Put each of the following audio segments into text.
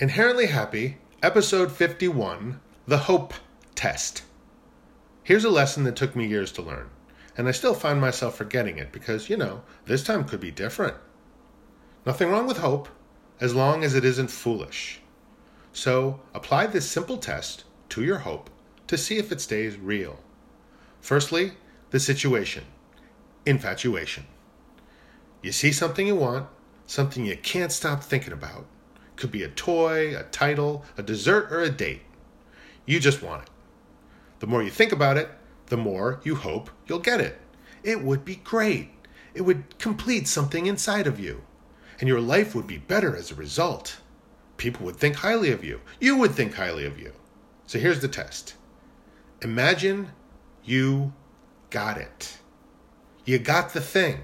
Inherently Happy, Episode 51 The Hope Test. Here's a lesson that took me years to learn, and I still find myself forgetting it because, you know, this time could be different. Nothing wrong with hope, as long as it isn't foolish. So apply this simple test to your hope to see if it stays real. Firstly, the situation infatuation. You see something you want, something you can't stop thinking about could be a toy, a title, a dessert, or a date. You just want it. The more you think about it, the more you hope you'll get it. It would be great. It would complete something inside of you. And your life would be better as a result. People would think highly of you. You would think highly of you. So here's the test Imagine you got it. You got the thing,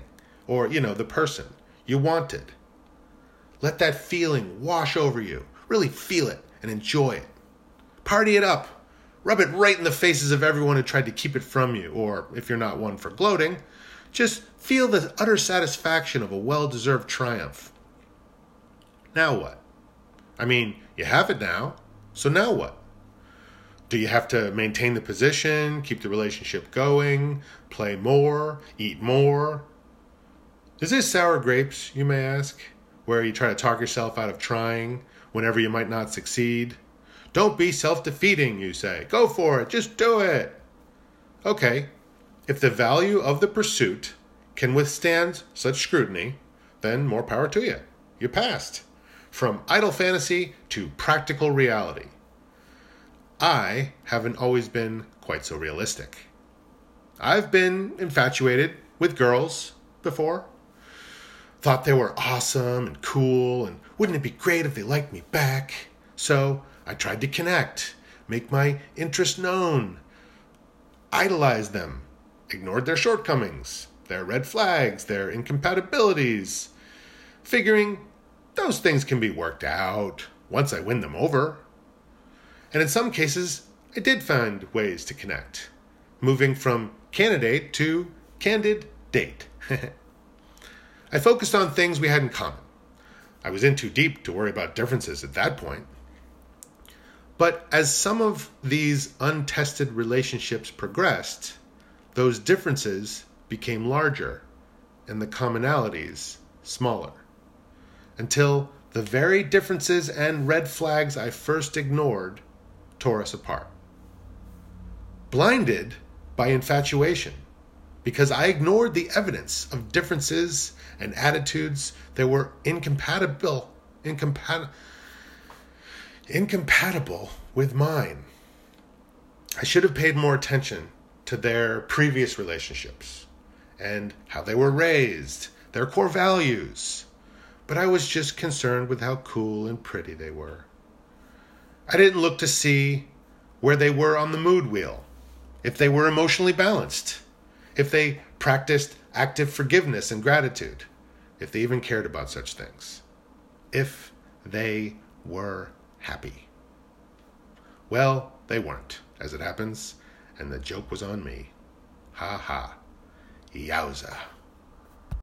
or, you know, the person you wanted. Let that feeling wash over you. Really feel it and enjoy it. Party it up. Rub it right in the faces of everyone who tried to keep it from you, or if you're not one for gloating, just feel the utter satisfaction of a well deserved triumph. Now what? I mean, you have it now, so now what? Do you have to maintain the position, keep the relationship going, play more, eat more? Is this sour grapes, you may ask? Where you try to talk yourself out of trying whenever you might not succeed. Don't be self defeating, you say. Go for it, just do it. Okay, if the value of the pursuit can withstand such scrutiny, then more power to you. You passed from idle fantasy to practical reality. I haven't always been quite so realistic. I've been infatuated with girls before thought they were awesome and cool, and wouldn't it be great if they liked me back? So I tried to connect, make my interest known, idolize them, ignored their shortcomings, their red flags, their incompatibilities, figuring those things can be worked out once I win them over. And in some cases, I did find ways to connect, moving from candidate to candid date. I focused on things we had in common. I was in too deep to worry about differences at that point. But as some of these untested relationships progressed, those differences became larger and the commonalities smaller. Until the very differences and red flags I first ignored tore us apart. Blinded by infatuation, because I ignored the evidence of differences and attitudes that were incompatible, incompatible, incompatible with mine. I should have paid more attention to their previous relationships and how they were raised, their core values. But I was just concerned with how cool and pretty they were. I didn't look to see where they were on the mood wheel, if they were emotionally balanced if they practiced active forgiveness and gratitude, if they even cared about such things, if they were happy. Well, they weren't, as it happens, and the joke was on me. Ha ha. Yowza.